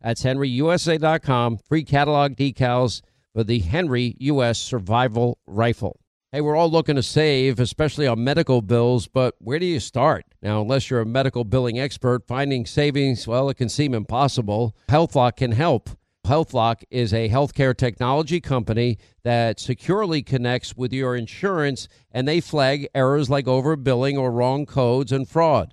That's henryusa.com. Free catalog decals for the Henry U.S. Survival Rifle. Hey, we're all looking to save, especially on medical bills, but where do you start? Now, unless you're a medical billing expert, finding savings, well, it can seem impossible. HealthLock can help. HealthLock is a healthcare technology company that securely connects with your insurance and they flag errors like overbilling or wrong codes and fraud.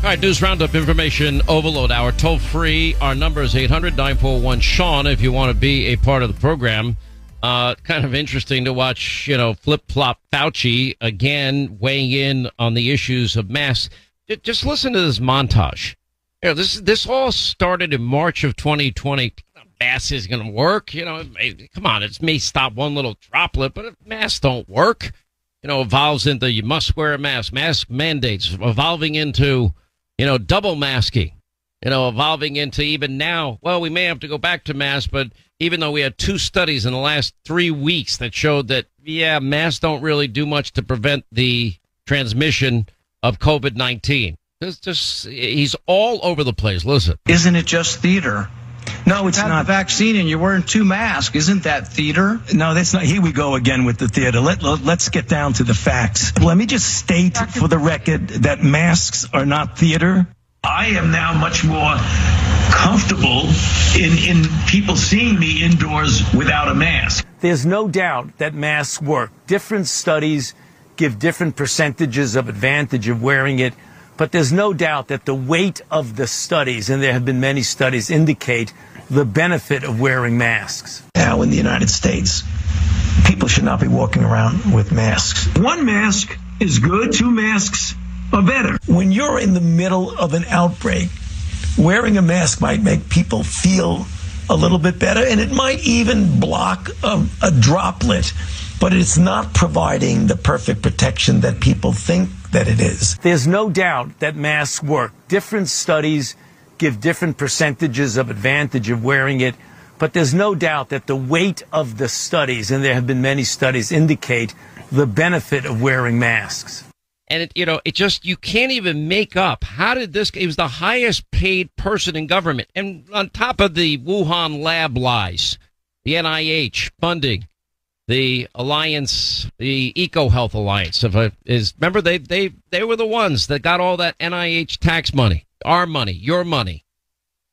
All right, News Roundup Information Overload Hour. Toll free. Our number is 800 941 Sean if you want to be a part of the program. Uh, kind of interesting to watch, you know, flip flop Fauci again weighing in on the issues of masks. Just listen to this montage. You know, this this all started in March of 2020. Mask is going to work. You know, come on, it may stop one little droplet, but if masks don't work, you know, evolves into you must wear a mask. Mask mandates evolving into you know, double masking, you know, evolving into even now, well, we may have to go back to masks, but even though we had two studies in the last three weeks that showed that, yeah, masks don't really do much to prevent the transmission of COVID 19. Just, just, he's all over the place. Listen. Isn't it just theater? No, it's not. The vaccine and you're wearing two masks. Isn't that theater? No, that's not. Here we go again with the theater. Let, let, us get down to the facts. Let me just state for the record that masks are not theater. I am now much more comfortable in, in people seeing me indoors without a mask. There's no doubt that masks work. Different studies give different percentages of advantage of wearing it. But there's no doubt that the weight of the studies, and there have been many studies, indicate the benefit of wearing masks. Now, in the United States, people should not be walking around with masks. One mask is good, two masks are better. When you're in the middle of an outbreak, wearing a mask might make people feel a little bit better, and it might even block a, a droplet, but it's not providing the perfect protection that people think that it is. There's no doubt that masks work. Different studies give different percentages of advantage of wearing it, but there's no doubt that the weight of the studies, and there have been many studies, indicate the benefit of wearing masks. And it, you know, it just you can't even make up. How did this? It was the highest paid person in government, and on top of the Wuhan lab lies, the NIH funding, the alliance, the EcoHealth Alliance, of a, is remember they they they were the ones that got all that NIH tax money, our money, your money,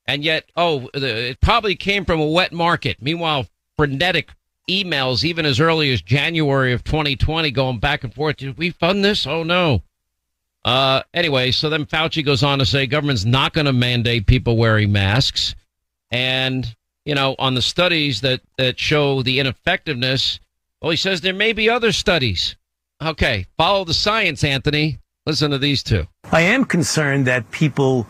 and yet oh, it probably came from a wet market. Meanwhile, frenetic emails even as early as January of 2020 going back and forth. Did we fund this? Oh no. Uh, anyway, so then Fauci goes on to say government's not going to mandate people wearing masks, and you know on the studies that that show the ineffectiveness well, he says there may be other studies. Okay, follow the science, Anthony. Listen to these two. I am concerned that people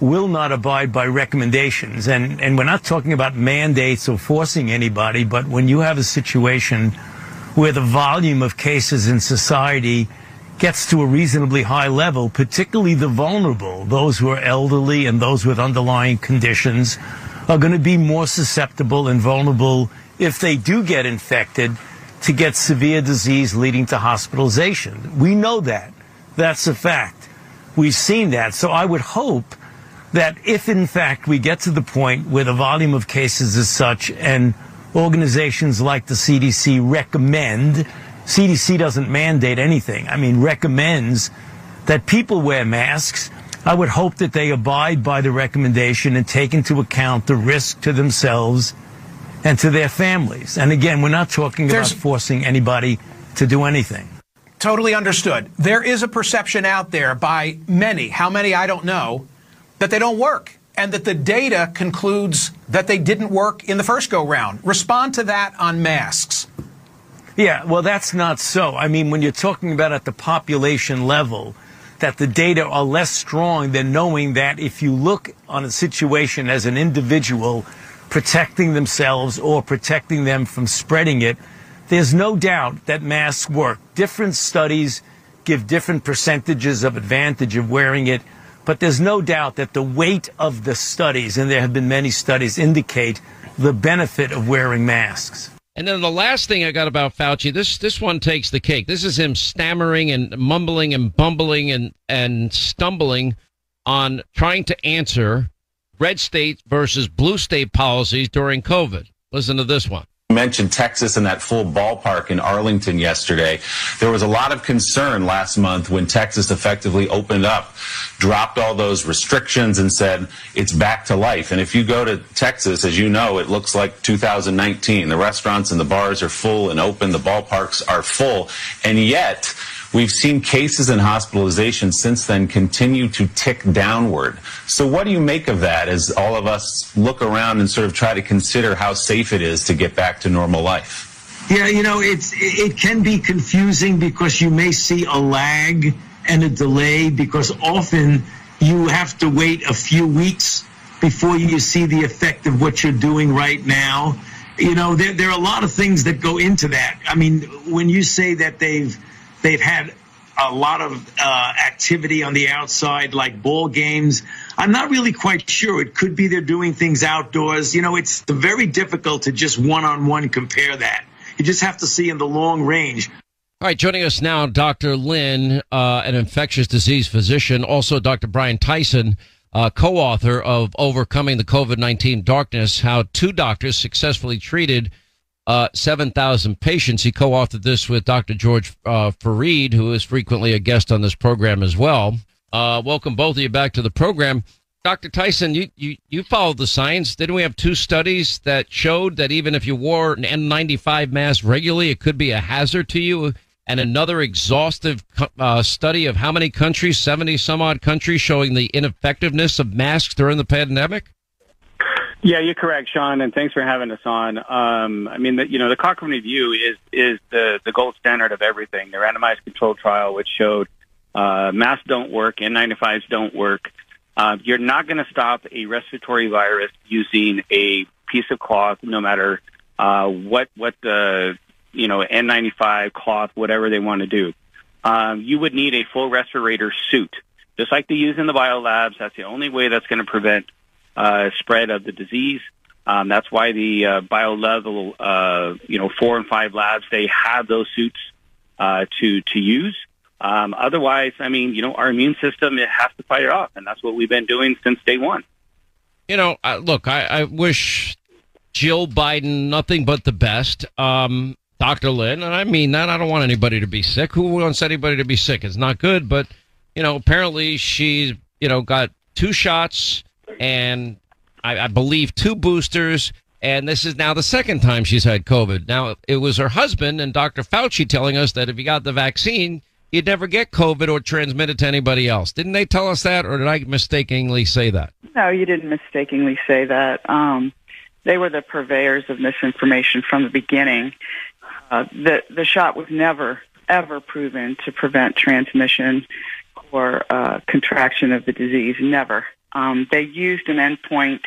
will not abide by recommendations. And, and we're not talking about mandates or forcing anybody, but when you have a situation where the volume of cases in society gets to a reasonably high level, particularly the vulnerable, those who are elderly and those with underlying conditions, are going to be more susceptible and vulnerable if they do get infected to get severe disease leading to hospitalization. We know that. That's a fact. We've seen that. So I would hope that if in fact we get to the point where the volume of cases is such and organizations like the CDC recommend, CDC doesn't mandate anything, I mean, recommends that people wear masks. I would hope that they abide by the recommendation and take into account the risk to themselves and to their families. And again, we're not talking There's, about forcing anybody to do anything. Totally understood. There is a perception out there by many, how many I don't know, that they don't work and that the data concludes that they didn't work in the first go round. Respond to that on masks. Yeah, well, that's not so. I mean, when you're talking about at the population level, that the data are less strong than knowing that if you look on a situation as an individual protecting themselves or protecting them from spreading it, there's no doubt that masks work. Different studies give different percentages of advantage of wearing it. But there's no doubt that the weight of the studies, and there have been many studies, indicate the benefit of wearing masks. And then the last thing I got about Fauci, this this one takes the cake. This is him stammering and mumbling and bumbling and and stumbling on trying to answer red state versus blue state policies during COVID. Listen to this one mentioned Texas and that full ballpark in Arlington yesterday. There was a lot of concern last month when Texas effectively opened up, dropped all those restrictions and said it's back to life. And if you go to Texas, as you know, it looks like 2019. The restaurants and the bars are full and open. The ballparks are full. And yet, We've seen cases and hospitalizations since then continue to tick downward. So what do you make of that as all of us look around and sort of try to consider how safe it is to get back to normal life? Yeah, you know, it's it can be confusing because you may see a lag and a delay because often you have to wait a few weeks before you see the effect of what you're doing right now. You know, there, there are a lot of things that go into that. I mean, when you say that they've They've had a lot of uh, activity on the outside, like ball games. I'm not really quite sure. It could be they're doing things outdoors. You know, it's very difficult to just one on one compare that. You just have to see in the long range. All right, joining us now, Dr. Lynn, uh, an infectious disease physician, also Dr. Brian Tyson, uh, co author of Overcoming the COVID 19 Darkness How Two Doctors Successfully Treated uh, 7,000 patients. He co-authored this with Dr. George uh, Fareed, who is frequently a guest on this program as well. Uh, welcome both of you back to the program. Dr. Tyson, you, you, you followed the science. Didn't we have two studies that showed that even if you wore an N95 mask regularly, it could be a hazard to you? And another exhaustive uh, study of how many countries, 70 some odd countries, showing the ineffectiveness of masks during the pandemic? Yeah, you're correct, Sean, and thanks for having us on. Um, I mean, the, you know, the Cochrane Review is is the the gold standard of everything. The randomized control trial, which showed uh, masks don't work, N95s don't work. Uh, you're not going to stop a respiratory virus using a piece of cloth, no matter uh, what what the you know N95 cloth, whatever they want to do. Um, you would need a full respirator suit, just like they use in the biolabs. That's the only way that's going to prevent uh, spread of the disease. Um, that's why the uh, bio level, uh, you know, four and five labs they have those suits uh, to to use. Um, otherwise, I mean, you know, our immune system it has to fight it off, and that's what we've been doing since day one. You know, uh, look, I, I wish Jill Biden nothing but the best. Um, Dr. Lynn, and I mean that. I don't want anybody to be sick. Who wants anybody to be sick? It's not good. But, you know, apparently she's, you know, got two shots and I, I believe two boosters. And this is now the second time she's had COVID. Now, it was her husband and Dr. Fauci telling us that if you got the vaccine, you'd never get COVID or transmit it to anybody else. Didn't they tell us that, or did I mistakenly say that? No, you didn't mistakenly say that. Um, they were the purveyors of misinformation from the beginning. Uh, the the shot was never ever proven to prevent transmission or uh, contraction of the disease. Never. Um, they used an endpoint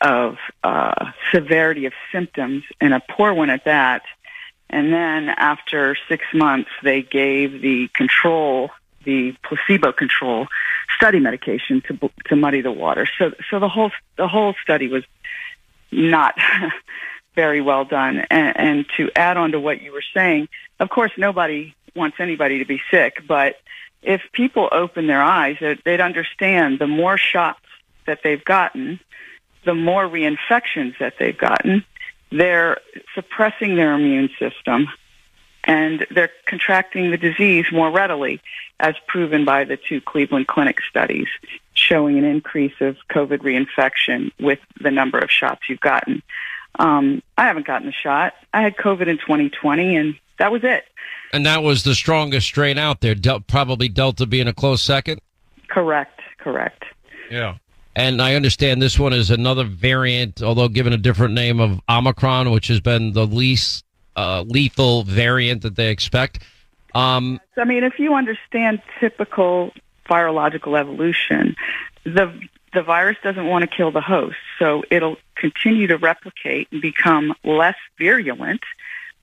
of uh, severity of symptoms, and a poor one at that. And then after six months, they gave the control, the placebo control study medication to to muddy the water. So so the whole the whole study was not very well done. And, and to add on to what you were saying, of course, nobody wants anybody to be sick, but if people open their eyes, they'd understand the more shots that they've gotten, the more reinfections that they've gotten, they're suppressing their immune system and they're contracting the disease more readily, as proven by the two Cleveland Clinic studies showing an increase of COVID reinfection with the number of shots you've gotten. Um, I haven't gotten a shot. I had COVID in 2020, and that was it. And that was the strongest strain out there. Del- probably Delta being a close second. Correct. Correct. Yeah. And I understand this one is another variant, although given a different name of Omicron, which has been the least uh, lethal variant that they expect. Um, I mean, if you understand typical virological evolution, the the virus doesn't want to kill the host, so it'll continue to replicate and become less virulent,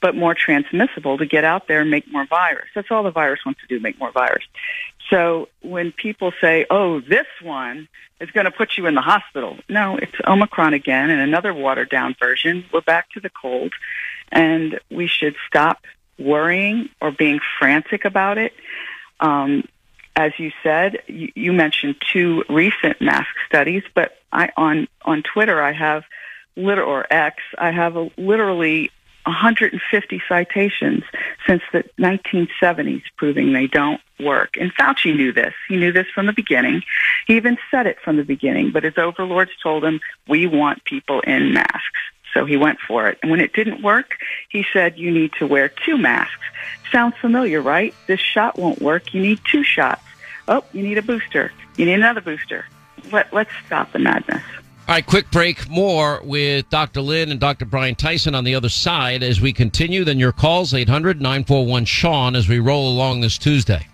but more transmissible to get out there and make more virus. That's all the virus wants to do, make more virus. So when people say, oh, this one is going to put you in the hospital, no, it's Omicron again and another watered down version. We're back to the cold and we should stop worrying or being frantic about it. Um, as you said, you, you, mentioned two recent mask studies, but I, on on Twitter I have or X I have a, literally 150 citations since the 1970s proving they don't work. And Fauci knew this. He knew this from the beginning. He even said it from the beginning, but his overlords told him, we want people in masks. So he went for it. And when it didn't work, he said, you need to wear two masks. Sounds familiar, right? This shot won't work. You need two shots. Oh, you need a booster. You need another booster. Let, let's stop the madness. All right, quick break. More with Dr. Lynn and Dr. Brian Tyson on the other side as we continue. Then your calls, 800 941 Sean, as we roll along this Tuesday.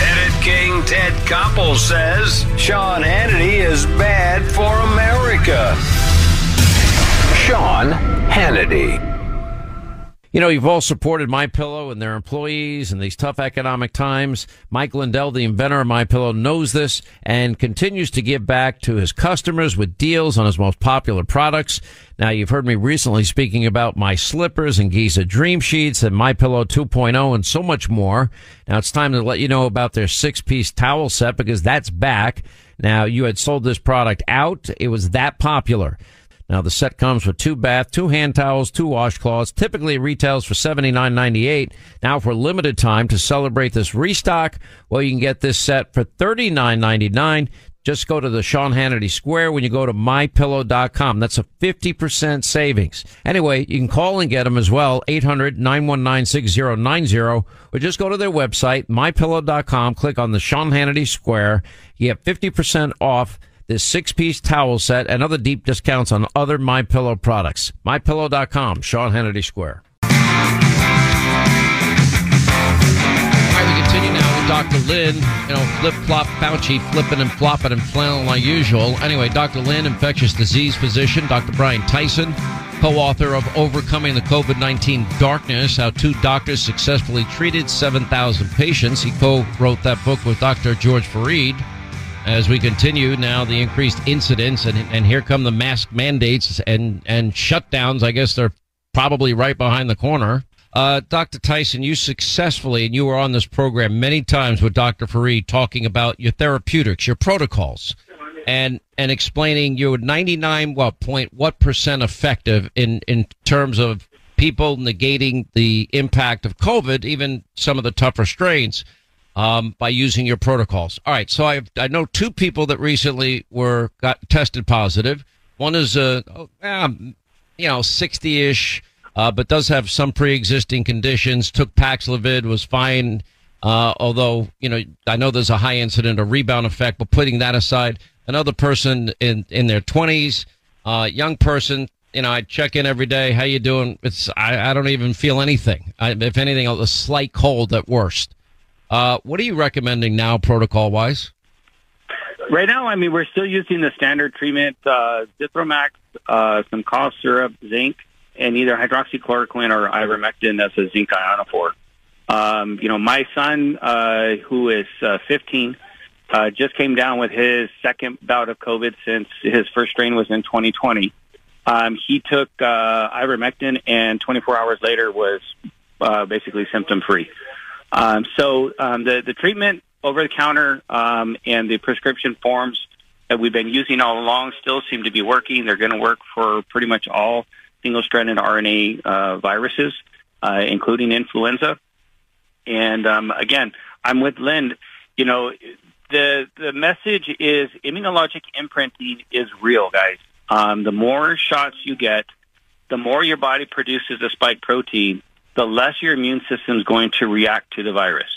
Edit King Ted Koppel says Sean Hannity is bad for America. Sean Hannity. You know, you've all supported My Pillow and their employees in these tough economic times. Mike Lindell, the inventor of My Pillow, knows this and continues to give back to his customers with deals on his most popular products. Now, you've heard me recently speaking about my slippers and Giza Dream Sheets and My Pillow 2.0 and so much more. Now, it's time to let you know about their six-piece towel set because that's back. Now, you had sold this product out. It was that popular. Now the set comes with two bath, two hand towels, two washcloths. Typically retails for seventy nine ninety eight. Now for limited time to celebrate this restock, well you can get this set for thirty nine ninety nine. Just go to the Sean Hannity Square when you go to mypillow.com. That's a 50% savings. Anyway, you can call and get them as well, 800-919-6090, or just go to their website, mypillow.com, click on the Sean Hannity Square. You get 50% off this six-piece towel set and other deep discounts on other My Pillow products. MyPillow.com, Sean Hannity Square. All right, we continue now with Dr. Lynn. You know, flip flop Fauci, flipping and flopping and flailing like usual. Anyway, Dr. Lynn, infectious disease physician. Dr. Brian Tyson, co-author of Overcoming the COVID-19 Darkness: How Two Doctors Successfully Treated 7,000 Patients. He co-wrote that book with Dr. George Fareed as we continue now the increased incidents and and here come the mask mandates and and shutdowns. I guess they're probably right behind the corner. Uh, dr tyson you successfully and you were on this program many times with dr fareed talking about your therapeutics your protocols and and explaining you're 99 what point what percent effective in in terms of people negating the impact of covid even some of the tougher strains um, by using your protocols. All right. So I I know two people that recently were got tested positive. One is a uh, you know sixty ish, uh, but does have some pre existing conditions. Took Paxlovid, was fine. Uh, although you know I know there's a high incident, a rebound effect. But putting that aside, another person in in their twenties, uh, young person. You know, I check in every day. How you doing? It's I, I don't even feel anything. I, if anything, a slight cold at worst. Uh, what are you recommending now, protocol wise? Right now, I mean, we're still using the standard treatment, uh, Zithromax, uh, some cough syrup, zinc, and either hydroxychloroquine or ivermectin as a zinc ionophore. Um, you know, my son, uh, who is uh, 15, uh, just came down with his second bout of COVID since his first strain was in 2020. Um, he took uh, ivermectin, and 24 hours later was uh, basically symptom free. Um, so um, the the treatment over the counter um, and the prescription forms that we've been using all along still seem to be working. They're going to work for pretty much all single-stranded RNA uh, viruses, uh, including influenza. And um, again, I'm with Lynn. You know, the the message is immunologic imprinting is real, guys. Um, the more shots you get, the more your body produces a spike protein, the less your immune system is going to react to the virus.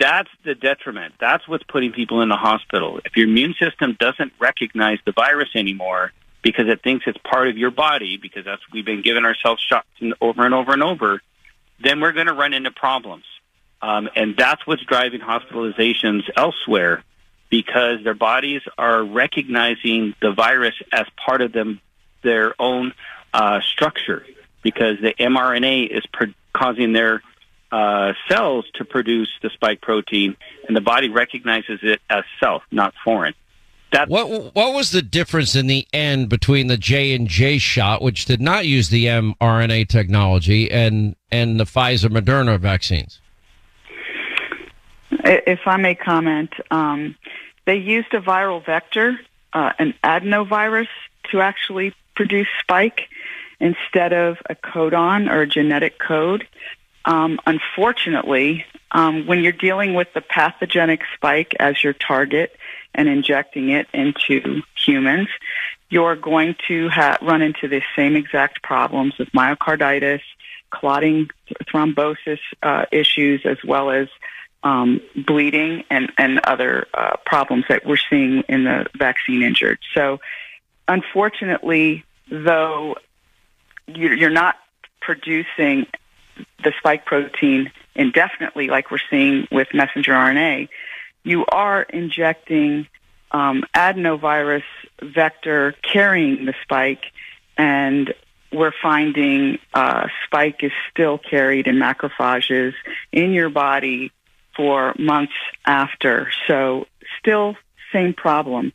That's the detriment. That's what's putting people in the hospital. If your immune system doesn't recognize the virus anymore because it thinks it's part of your body, because that's we've been giving ourselves shots over and over and over, then we're going to run into problems. Um, and that's what's driving hospitalizations elsewhere because their bodies are recognizing the virus as part of them, their own uh, structure because the mRNA is pro- causing their uh, cells to produce the spike protein, and the body recognizes it as self, not foreign. That's what what was the difference in the end between the J and J shot, which did not use the mRNA technology, and and the Pfizer Moderna vaccines? If I may comment, um, they used a viral vector, uh, an adenovirus, to actually produce spike instead of a codon or a genetic code. Um, unfortunately, um, when you're dealing with the pathogenic spike as your target and injecting it into humans, you're going to ha- run into the same exact problems of myocarditis, clotting, thrombosis uh, issues, as well as um, bleeding and, and other uh, problems that we're seeing in the vaccine injured. So, unfortunately, though you're not producing the spike protein indefinitely like we're seeing with messenger RNA, you are injecting um, adenovirus vector carrying the spike, and we're finding uh, spike is still carried in macrophages in your body for months after. So still same problem.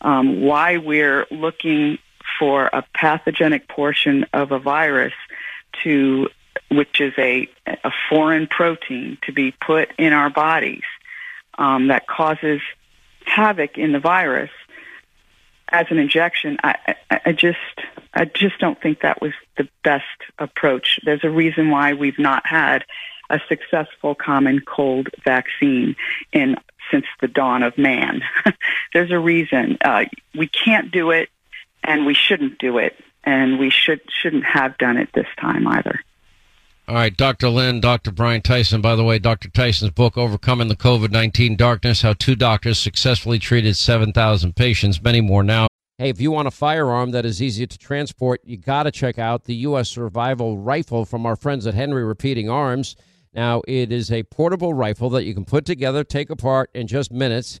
Um, why we're looking for a pathogenic portion of a virus to which is a, a foreign protein to be put in our bodies um, that causes havoc in the virus as an injection. I, I, I just I just don't think that was the best approach. There's a reason why we've not had a successful common cold vaccine in since the dawn of man. There's a reason. Uh, we can't do it and we shouldn't do it, and we should shouldn't have done it this time either. All right, Dr. Lynn, Dr. Brian Tyson. By the way, Dr. Tyson's book, Overcoming the COVID 19 Darkness How Two Doctors Successfully Treated 7,000 Patients, many more now. Hey, if you want a firearm that is easy to transport, you got to check out the U.S. Survival Rifle from our friends at Henry Repeating Arms. Now, it is a portable rifle that you can put together, take apart in just minutes.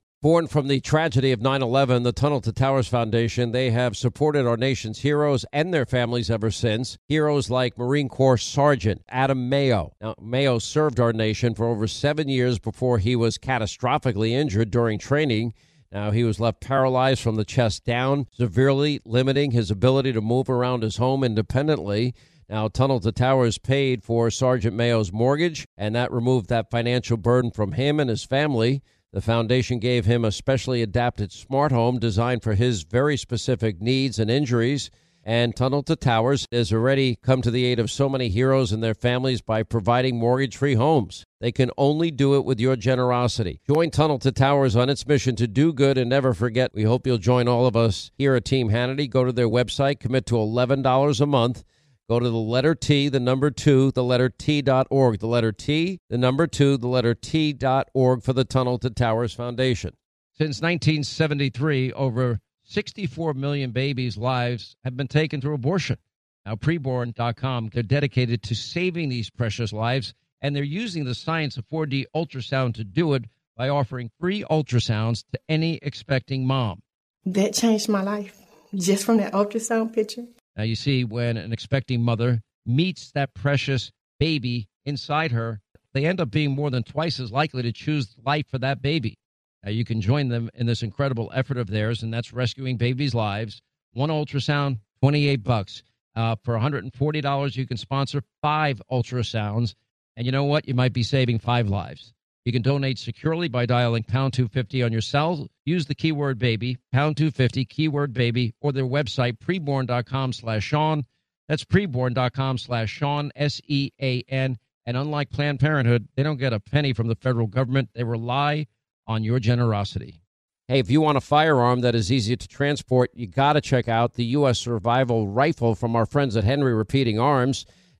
Born from the tragedy of 9 11, the Tunnel to Towers Foundation, they have supported our nation's heroes and their families ever since. Heroes like Marine Corps Sergeant Adam Mayo. Now, Mayo served our nation for over seven years before he was catastrophically injured during training. Now, he was left paralyzed from the chest down, severely limiting his ability to move around his home independently. Now, Tunnel to Towers paid for Sergeant Mayo's mortgage, and that removed that financial burden from him and his family. The foundation gave him a specially adapted smart home designed for his very specific needs and injuries. And Tunnel to Towers has already come to the aid of so many heroes and their families by providing mortgage free homes. They can only do it with your generosity. Join Tunnel to Towers on its mission to do good and never forget. We hope you'll join all of us here at Team Hannity. Go to their website, commit to $11 a month Go to the letter T, the number two, the letter T dot org. The letter T, the number two, the letter T dot org for the Tunnel to Towers Foundation. Since 1973, over 64 million babies' lives have been taken through abortion. Now, preborn.com, they're dedicated to saving these precious lives, and they're using the science of 4D ultrasound to do it by offering free ultrasounds to any expecting mom. That changed my life just from that ultrasound picture. Now, you see, when an expecting mother meets that precious baby inside her, they end up being more than twice as likely to choose life for that baby. Now, you can join them in this incredible effort of theirs, and that's rescuing babies' lives. One ultrasound, 28 bucks. Uh, for $140, you can sponsor five ultrasounds. And you know what? You might be saving five lives. You can donate securely by dialing pound 250 on your cell. Use the keyword baby, pound 250, keyword baby, or their website, preborn.com slash Sean. That's preborn.com slash Sean, S E A N. And unlike Planned Parenthood, they don't get a penny from the federal government. They rely on your generosity. Hey, if you want a firearm that is easy to transport, you got to check out the U.S. Survival Rifle from our friends at Henry Repeating Arms.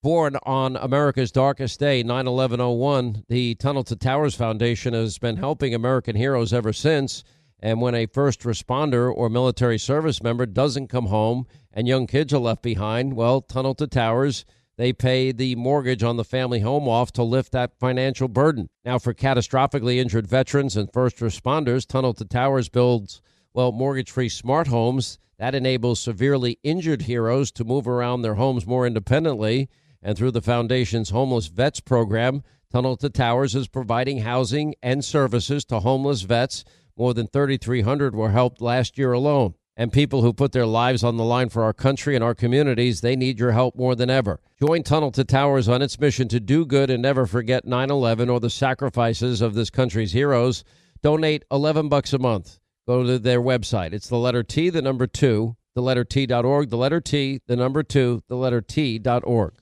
Born on America's darkest day, 9 11 01, the Tunnel to Towers Foundation has been helping American heroes ever since. And when a first responder or military service member doesn't come home and young kids are left behind, well, Tunnel to Towers, they pay the mortgage on the family home off to lift that financial burden. Now, for catastrophically injured veterans and first responders, Tunnel to Towers builds, well, mortgage free smart homes that enables severely injured heroes to move around their homes more independently and through the Foundation's Homeless Vets program, Tunnel to Towers is providing housing and services to homeless vets. More than 3,300 were helped last year alone. And people who put their lives on the line for our country and our communities, they need your help more than ever. Join Tunnel to Towers on its mission to do good and never forget 9 11 or the sacrifices of this country's heroes. Donate 11 bucks a month. Go to their website. It's the letter T, the number two, the letter T.org, the letter T, the number two, the letter T.org.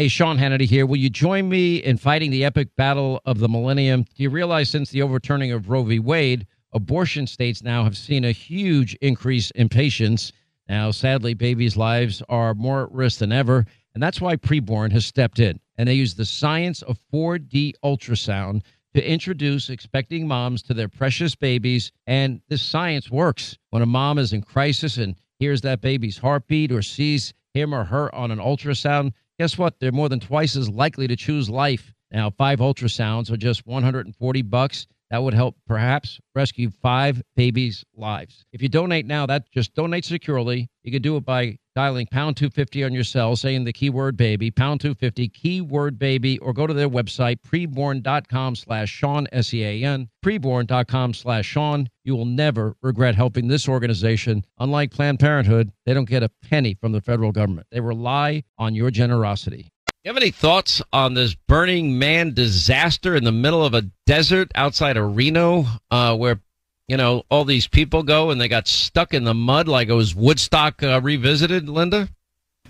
Hey, Sean Hannity here. Will you join me in fighting the epic battle of the millennium? Do you realize since the overturning of Roe v. Wade, abortion states now have seen a huge increase in patients. Now, sadly, babies' lives are more at risk than ever, and that's why Preborn has stepped in. And they use the science of 4D ultrasound to introduce expecting moms to their precious babies. And this science works. When a mom is in crisis and hears that baby's heartbeat or sees him or her on an ultrasound, guess what? They're more than twice as likely to choose life. Now, five ultrasounds are just 140 bucks. That would help perhaps rescue five babies' lives. If you donate now, that just donate securely. You can do it by dialing pound 250 on your cell, saying the keyword baby, pound 250, keyword baby, or go to their website, preborn.com slash Sean, S E A N, preborn.com slash Sean. You will never regret helping this organization. Unlike Planned Parenthood, they don't get a penny from the federal government. They rely on your generosity. You have any thoughts on this Burning Man disaster in the middle of a desert outside of Reno, uh, where you know all these people go and they got stuck in the mud like it was Woodstock uh, revisited? Linda,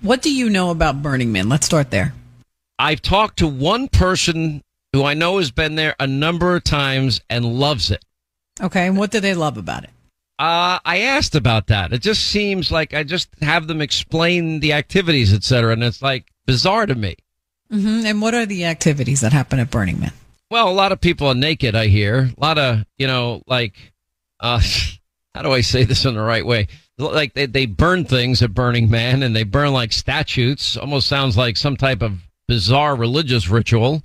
what do you know about Burning Man? Let's start there. I've talked to one person who I know has been there a number of times and loves it. Okay, and what do they love about it? Uh, I asked about that. It just seems like I just have them explain the activities, etc., and it's like bizarre to me. Hmm And what are the activities that happen at Burning Man? Well, a lot of people are naked, I hear. A lot of, you know, like, uh, how do I say this in the right way? Like they, they burn things at Burning Man and they burn like statues. Almost sounds like some type of bizarre religious ritual.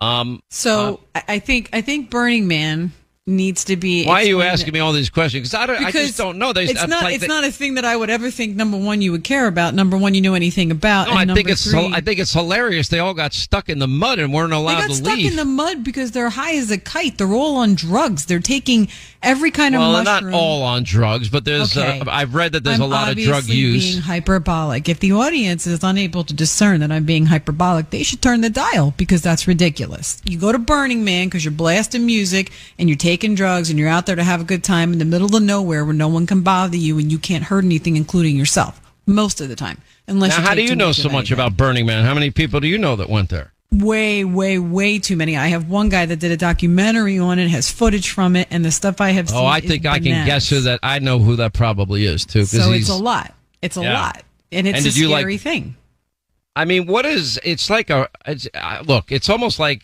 Um, So I I think I think Burning Man needs to be. why are you asking me all these questions? Because I, don't, because I just don't know. It's uh, not. like it's they- not a thing that I would ever think. Number one, you would care about. Number one, you know anything about. No, I think it's three, I think it's hilarious. They all got stuck in the mud and weren't allowed they allowed got to stuck leave. in the mud because they're high as a kite. They're all on drugs. They're taking every kind well, of they're not all on drugs, but there's. Okay. Uh, I've read that there's I'm a lot of drug use. Being hyperbolic. If the audience is unable to discern that I'm being hyperbolic, they should turn the dial because that's ridiculous. You go to Burning Man because you're blasting music and you're taking drugs and you're out there to have a good time in the middle of nowhere where no one can bother you and you can't hurt anything, including yourself. Most of the time, unless now, how do you know so much about Burning Man? How many people do you know that went there? Way, way, way too many. I have one guy that did a documentary on it, has footage from it, and the stuff I have seen. Oh, I is think I can guess who that. I know who that probably is too. So it's a lot. It's a Yeah. lot, and it's And a you, like- scary thing. I mean, what is? It's like a. It's, uh, look, it's almost like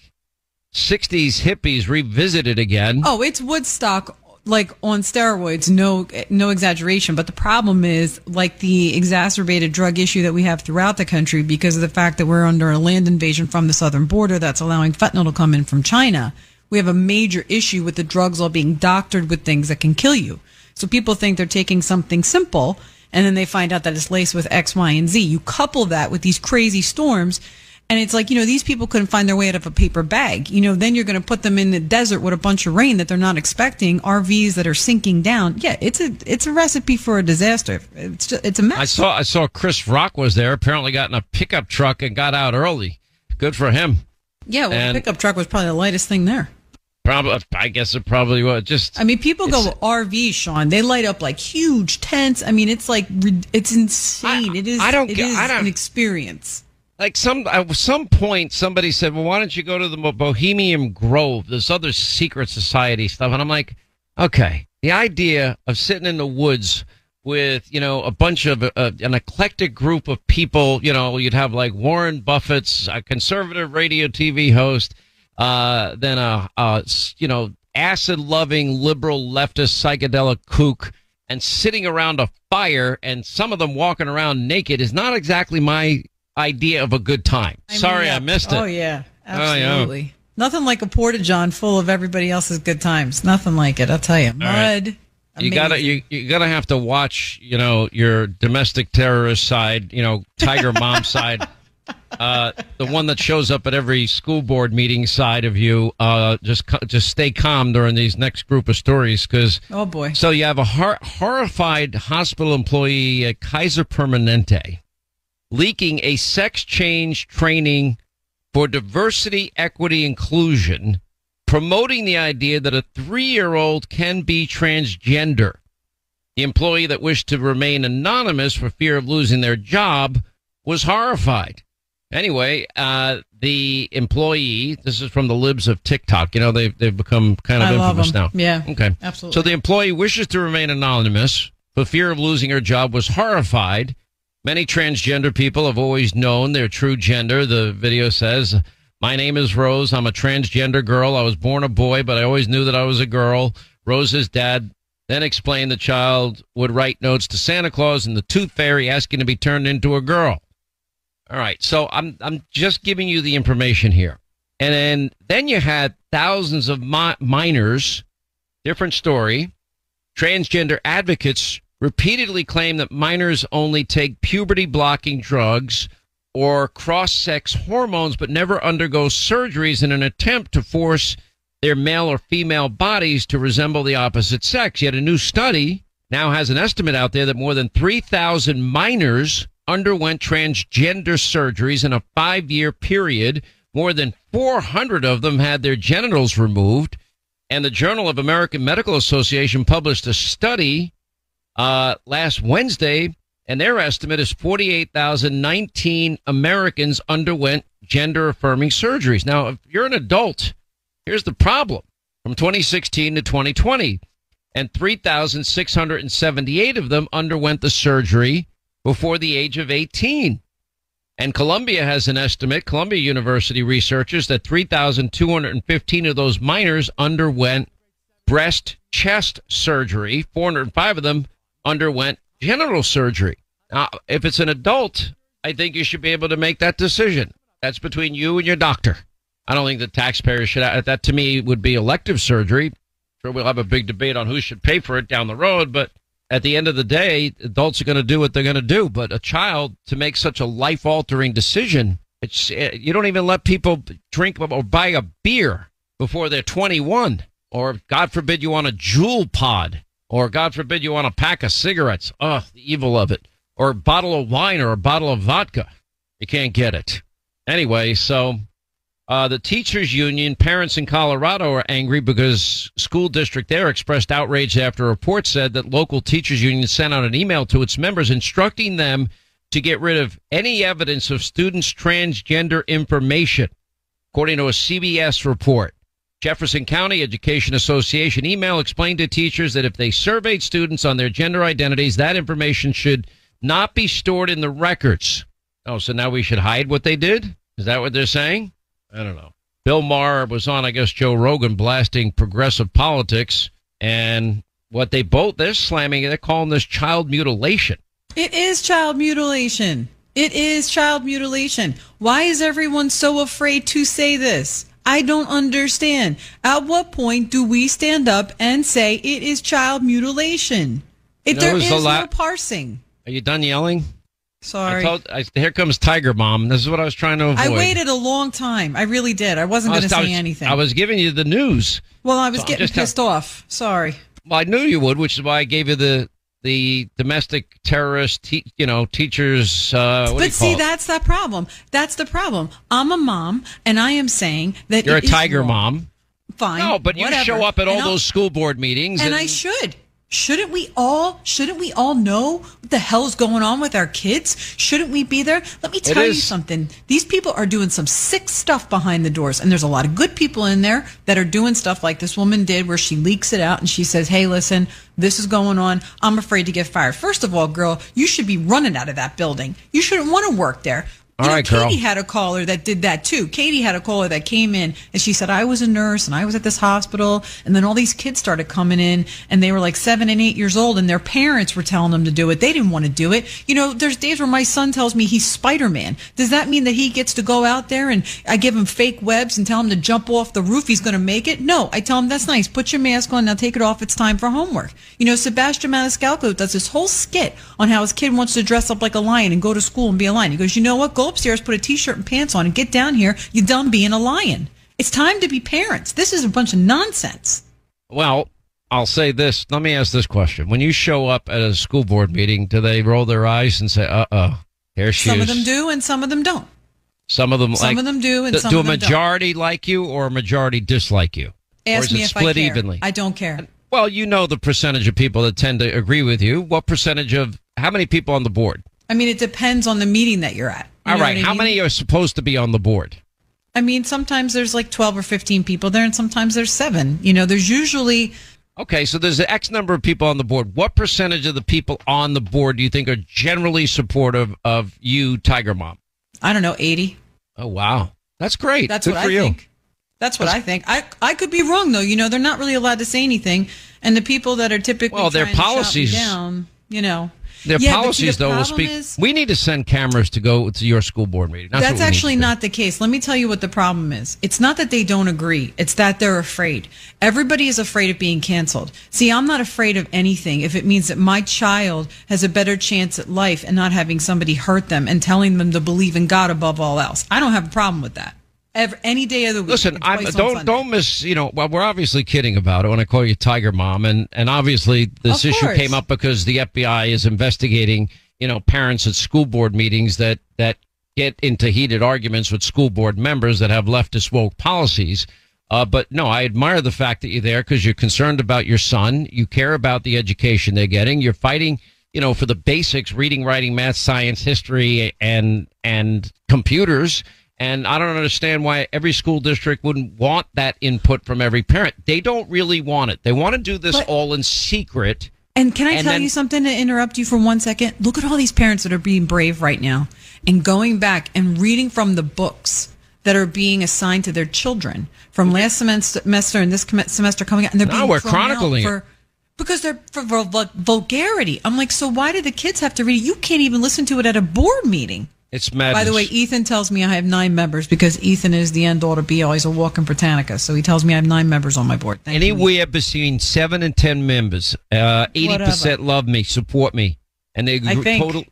'60s hippies revisited again. Oh, it's Woodstock like on steroids, no no exaggeration, but the problem is like the exacerbated drug issue that we have throughout the country because of the fact that we're under a land invasion from the southern border that's allowing fentanyl to come in from China. We have a major issue with the drugs all being doctored with things that can kill you. So people think they're taking something simple and then they find out that it's laced with X, Y, and Z. You couple that with these crazy storms and it's like, you know, these people couldn't find their way out of a paper bag. You know, then you're going to put them in the desert with a bunch of rain that they're not expecting, RVs that are sinking down. Yeah, it's a it's a recipe for a disaster. It's just, it's a mess. I saw. I saw Chris Rock was there. Apparently, got in a pickup truck and got out early. Good for him. yeah, well, and- the pickup truck was probably the lightest thing there. Probably. I guess it probably was. Just. I mean, people go RV, Sean. They light up like huge tents. I mean, it's like it's insane. it is. I don't It get- I don't- an experience. Like some at some point somebody said well why don't you go to the bohemian grove this other secret society stuff? And i'm like okay the idea of sitting in the woods with you know a bunch of uh, an eclectic group of people you know you'd have like warren buffett's a conservative radio tv host uh then a, a you know acid loving liberal leftist psychedelic kook and sitting around a fire and some of them walking around naked is not exactly my idea of a good time. I mean, Sorry, yeah. I missed it. Oh yeah, Oh, yeah. absolutely. Nothing like a porta john full of everybody else's good times. Nothing like it. I'll tell you. right. Mud. You gotta you you gotta have to watch you know your domestic terrorist side you know tiger mom side uh the one that shows up at every school board meeting side of you uh just just stay calm during these next group of stories because Oh boy. so you have a hor- horrified hospital employee at Kaiser Permanente leaking a sex change training for diversity, equity, inclusion, promoting the idea that a three year old can be transgender. The employee that wished to remain anonymous for fear of losing their job was horrified. Anyway, uh, the employee, this is from the libs of TikTok. You know, they've, they've become kind of I infamous now. Yeah, Okay. absolutely. So the employee wishes to remain anonymous for fear of losing her job was horrified. Many transgender people have always known their true gender. The video says, My name is Rose. I'm a transgender girl. I was born a boy, but I always knew that I was a girl. Rose's dad then explained the child would write notes to Santa Claus and the Tooth Fairy asking to be turned into a girl. All right, so I'm I'm just giving you the information here, and then then you had thousands of mi- minors. Different story. Transgender advocates repeatedly claim that minors only take puberty blocking drugs or cross sex hormones, but never undergo surgeries in an attempt to force their male or female bodies to resemble the opposite sex. Yet a new study now has an estimate out there that more than 3,000 minors underwent transgender surgeries in a five year period. More than 400 of them had their genitals removed. And the Journal of American Medical Association published a study uh, last Wednesday, and their estimate is 48,019 Americans underwent gender affirming surgeries. Now, if you're an adult, here's the problem from 2016 to 2020. And 3,678 of them underwent the surgery before the age of 18. And Columbia has an estimate, Columbia University researchers, that 3,215 of those minors underwent breast chest surgery. 405 of them underwent genital surgery. Now, if it's an adult, I think you should be able to make that decision. That's between you and your doctor. I don't think the taxpayers should. Uh, that to me would be elective surgery. Sure, we'll have a big debate on who should pay for it down the road, but at the end of the day, adults are going to do what they're going to do. But a child to make such a life altering decision, it's uh, you don't even let people drink or buy a beer before they're 21, or God forbid you want a Juul pod, or God forbid you want a pack of cigarettes. Oh, the evil of it, or a bottle of wine or a bottle of vodka. You can't get it anyway. So uh, the teachers union, parents in Colorado are angry because school district there expressed outrage after a report said that local teachers union sent out an email to its members instructing them to get rid of any evidence of students' transgender information, according to a CBS report. Jefferson County Education Association email explained to teachers that if they surveyed students on their gender identities, that information should not be stored in the records. Oh, so now we should hide what they did? Is that what they're saying? I don't know. Bill Maher was on, I guess, Joe Rogan blasting progressive politics, and what they both they're slamming, they're calling this child mutilation. It is child mutilation. It is child mutilation. Why is everyone so afraid to say this? I don't understand. At what point do we stand up and say it is child mutilation? You know, there is a lot- no parsing. Are you done yelling? Sorry. I told, I, here comes Tiger Mom. This is what I was trying to avoid. I waited a long time. I really did. I wasn't going to say was- anything. I was giving you the news. well, I was So getting pissed off. Sorry. Well, I knew you would, which is why I gave you the the domestic terrorist, te- you know, teachers. Uh, you but see, it? that's the problem. That's the problem. I'm a mom, and I am saying that You're a tiger mom. Fine. No, but you whatever. show up at all I'll- those school board meetings, and I should. Shouldn't we all? Shouldn't we all know what the hell's going on with our kids? Shouldn't we be there? Let me tell you something. These people are doing some sick stuff behind the doors, and there's a lot of good people in there that are doing stuff like this woman did, where she leaks it out and she says, "Hey, listen, this is going on. I'm afraid to get fired." First of all, girl, you should be running out of that building. You shouldn't want to work there. All You know, right, girl. Katie had a caller that did that too. Katie had a caller that came in and she said, I was a nurse and I was at this hospital. And then all these kids started coming in and they were like seven and eight years old and their parents were telling them to do it. They didn't want to do it. You know, there's days where my son tells me he's Spider Man. Does that mean that he gets to go out there and I give him fake webs and tell him to jump off the roof? He's going to make it? No. I tell him, that's nice. Put your mask on. Now take it off. It's time for homework. You know, Sebastian Maniscalco does this whole skit on how his kid wants to dress up like a lion and go to school and be a lion. He goes, you know what? Go upstairs, put a t-shirt and pants on and get down here. You done being a lion. It's time to be parents. This is a bunch of nonsense. Well, I'll say this. Let me ask this question: When you show up at a school board meeting, do they roll their eyes and say, "Uh oh, here she Some is"? Some of them do and some of them don't. Some of them, Some like, of them do and do, some do of a them don't. majority like you or a majority dislike you? or Ask is me it if split I care. evenly? I don't care. Well, you know the percentage of people that tend to agree with you. What percentage of how many people on the board? I mean, it depends on the meeting that you're at. You All know right, what I how mean? many are supposed to be on the board? I mean, sometimes there's like 12 or 15 people there, and sometimes there's seven. You know, there's usually. Okay, so there's an X number of people on the board. What percentage of the people on the board do you think are generally supportive of you, Tiger Mom? I don't know, 80. Oh wow, that's great. That's Good what for I you. think. That's what I think. I I could be wrong though. You know, they're not really allowed to say anything, and the people that are typically Well, their trying to shut me policies- down, you know, Their Yeah, policies, the though, will speak. is- we need to send cameras to go to your school board meeting. That's, That's, what we need actually not the case. Let me tell you what the problem is. It's not that they don't agree. It's that they're afraid. Everybody is afraid of being canceled. See, I'm not afraid of anything if it means that my child has a better chance at life and not having somebody hurt them and telling them to believe in God above all else. I don't have a problem with that. Ever, any day of the week. Listen, I'm, don't don't miss. You know, well, we're obviously kidding about it when I call you Tiger Mom, and and obviously this Of issue course. came up because the FBI is investigating. You know, parents at school board meetings that that get into heated arguments with school board members that have leftist woke policies. Uh, but no, I admire the fact that you're there because you're concerned about your son. You care about the education they're getting. You're fighting, you know, for the basics: reading, writing, math, science, history, and and computers. And I don't understand why every school district wouldn't want that input from every parent. They don't really want it. They want to do this But- all in secret. And can I And tell then- you something to interrupt you for one second? Look at all these parents that are being brave right now and going back and reading from the books that are being assigned to their children from mm-hmm. last semester, and this semester coming out. And they're being we're chronicling for, because they're for vul- vul- vulgarity. I'm like, so why do the kids have to read? You can't even listen to it at a board meeting. It's madness. By the way, Ethan tells me I have nine members because Ethan is the end all to be all. He's a walking Britannica. So he tells me I have nine members on my board. Thank you. Anywhere between seven and ten members, uh, eighty percent love me, support me, and they I think. total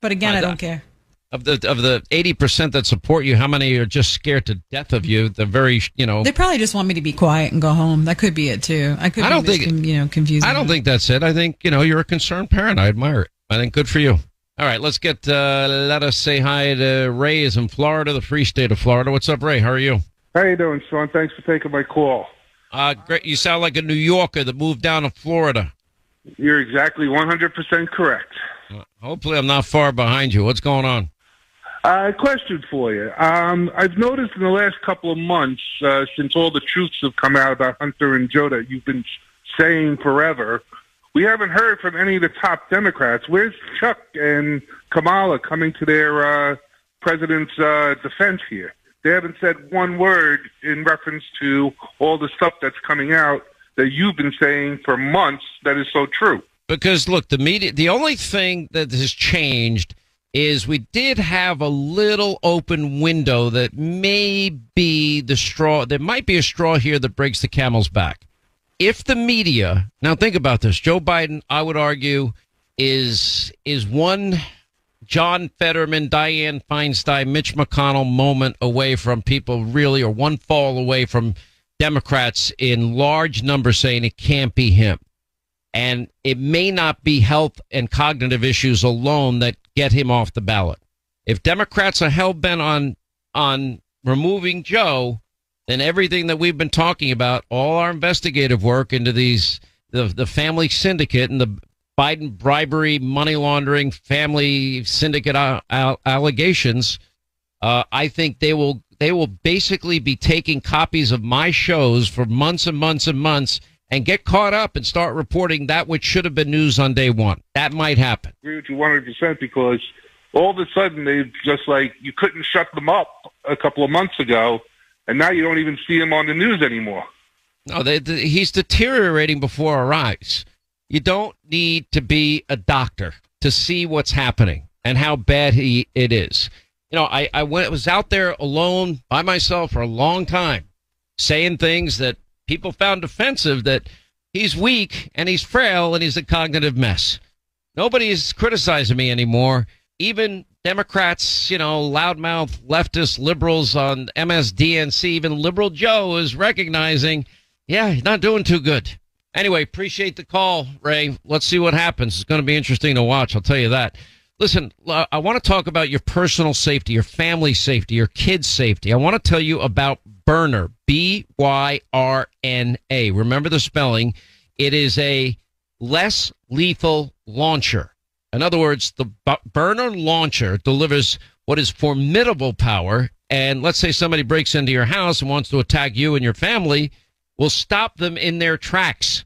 But again, Uh, I don't care. of the of the eighty percent that support you. How many are just scared to death of you? The very you know. They probably just want me to be quiet and go home. That could be it too. I could. I be don't think- you know confusing. I don't think that's it. I think you know you're a concerned parent. I admire it. I think good for you. All right, let's get. Uh, let us say hi to Ray. Is in Florida, the free state of Florida. What's up, Ray? How are you? How you doing, Sean? Thanks for taking my call. Uh, great. You sound like a New Yorker that moved down to Florida. You're exactly 100% correct. Hopefully, I'm not far behind you. What's going on? Uh, question for you. Um, I've noticed in the last couple of months, uh, since all the truths have come out about Hunter and Joe that you've been saying forever, we haven't heard from any of the top Democrats. Where's Chuck and Kamala coming to their uh, president's uh, defense here? They haven't said one word in reference to all the stuff that's coming out that you've been saying for months that is so true. Because look, the media. The only thing that has changed is we did have a little open window that may be the straw. There might be a straw here that breaks the camel's back. If the media now think about this, Joe Biden, I would argue, is is one John Fetterman, Dianne Feinstein, Mitch McConnell moment away from people really, or one fall away from Democrats in large numbers saying it can't be him. And it may not be health and cognitive issues alone that get him off the ballot. If Democrats are hell bent on on removing Joe, then everything that we've been talking about, all our investigative work into these the the family syndicate and the Biden bribery, money laundering, family syndicate a- allegations, uh, I think they will they will basically be taking copies of my shows for months and months and months and get caught up and start reporting that which should have been news on day one. That might happen. agree with you 100% because all of a sudden they just like you couldn't shut them up a couple of months ago and now you don't even see him on the news anymore No, they, they- he's deteriorating before our eyes. You don't need to be a doctor to see what's happening and how bad he it is. You know, I, I went was out there alone by myself for a long time, saying things that people found offensive. That he's weak and he's frail and he's a cognitive mess. Nobody's criticizing me anymore. Even Democrats, you know, loudmouth leftist liberals on MSDNC, even Liberal Joe is recognizing, yeah, he's not doing too good. Anyway, appreciate the call, Ray. Let's see what happens. It's going to be interesting to watch. I'll tell you that. Listen, uh, I want to talk about your personal safety, your family safety, your kids' safety. I want to tell you about Byrna, B Y R N A. Remember the spelling. It is a less lethal launcher. In other words, the bu- Byrna launcher delivers what is formidable power. And let's say somebody breaks into your house and wants to attack you and your family, will stop them in their tracks.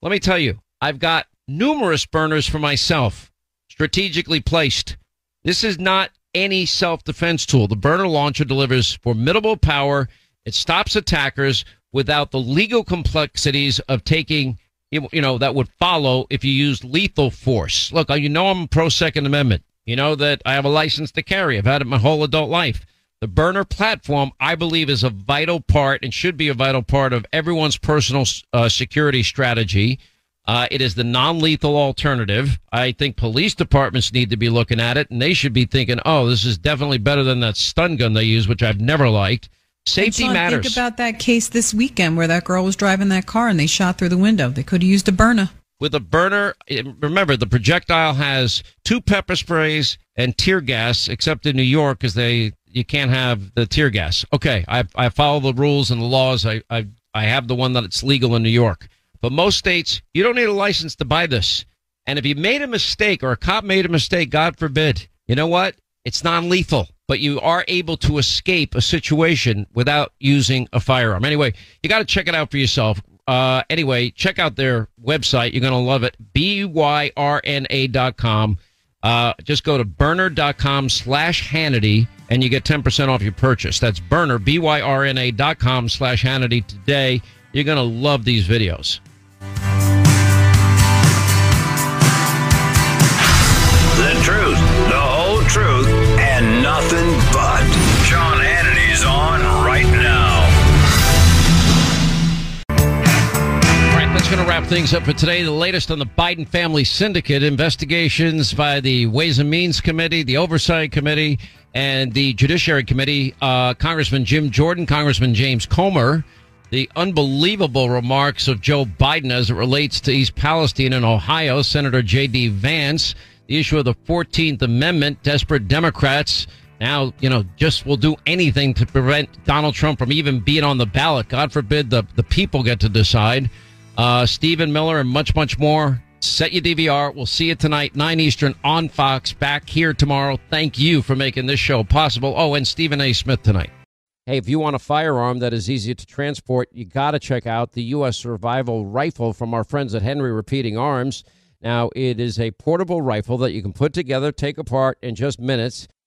Let me tell you, I've got numerous Byrnas for myself, strategically placed. This is not any self defense tool. The Byrna launcher delivers formidable power. It stops attackers without the legal complexities of taking you know, that would follow if you used lethal force. Look, you know I'm pro Second Amendment. You know that I have a license to carry. I've had it my whole adult life. The Byrna platform, I believe, is a vital part and should be a vital part of everyone's personal uh, security strategy. Uh, it is the non-lethal alternative. I think police departments need to be looking at it, and they should be thinking, "Oh, this is definitely better than that stun gun they use, which I've never liked." Safety Sean, matters. Think about that case this weekend where that girl was driving that car and they shot through the window. They could have used a Byrna. with a Byrna. eh, Remember, the projectile has two pepper sprays and tear gas, except in New York, because they you can't have the tear gas. Okay, I I follow the rules and the laws. I I I have the one that it's legal in New York, but most states you don't need a license to buy this. And if you made a mistake or a cop made a mistake, God forbid, you know what? It's non-lethal. But you are able to escape a situation without using a firearm. Anyway, you got to check it out for yourself. Uh, anyway, check out their website. You're going to love it. BYRNA.com. Uh, just go to byrna.com slash Hannity and you get 10% off your purchase. That's Byrna, B-Y-R-N-A.com slash Hannity today. You're going to love these videos. The truth, wrap things up for today. The latest on the Biden family syndicate investigations by the Ways and Means Committee, the Oversight Committee, and the Judiciary Committee. Uh, Congressman Jim Jordan, Congressman James Comer, the unbelievable remarks of Joe Biden as it relates to East Palestine and Ohio, Senator J.D. Vance, the issue of the 14th Amendment, desperate Democrats now, you know, just will do anything to prevent Donald Trump from even being on the ballot. God forbid the, the people get to decide. Uh, Stephen Miller and much, much more. Set your DVR. We'll see you tonight, 9 Eastern on Fox. Back here tomorrow. Thank you for making this show possible. Oh, and Stephen A. Smith tonight. Hey, if you want a firearm that is easy to transport, you got to check out the U.S. Survival Rifle from our friends at Henry Repeating Arms. Now, it is a portable rifle that you can put together, take apart in just minutes.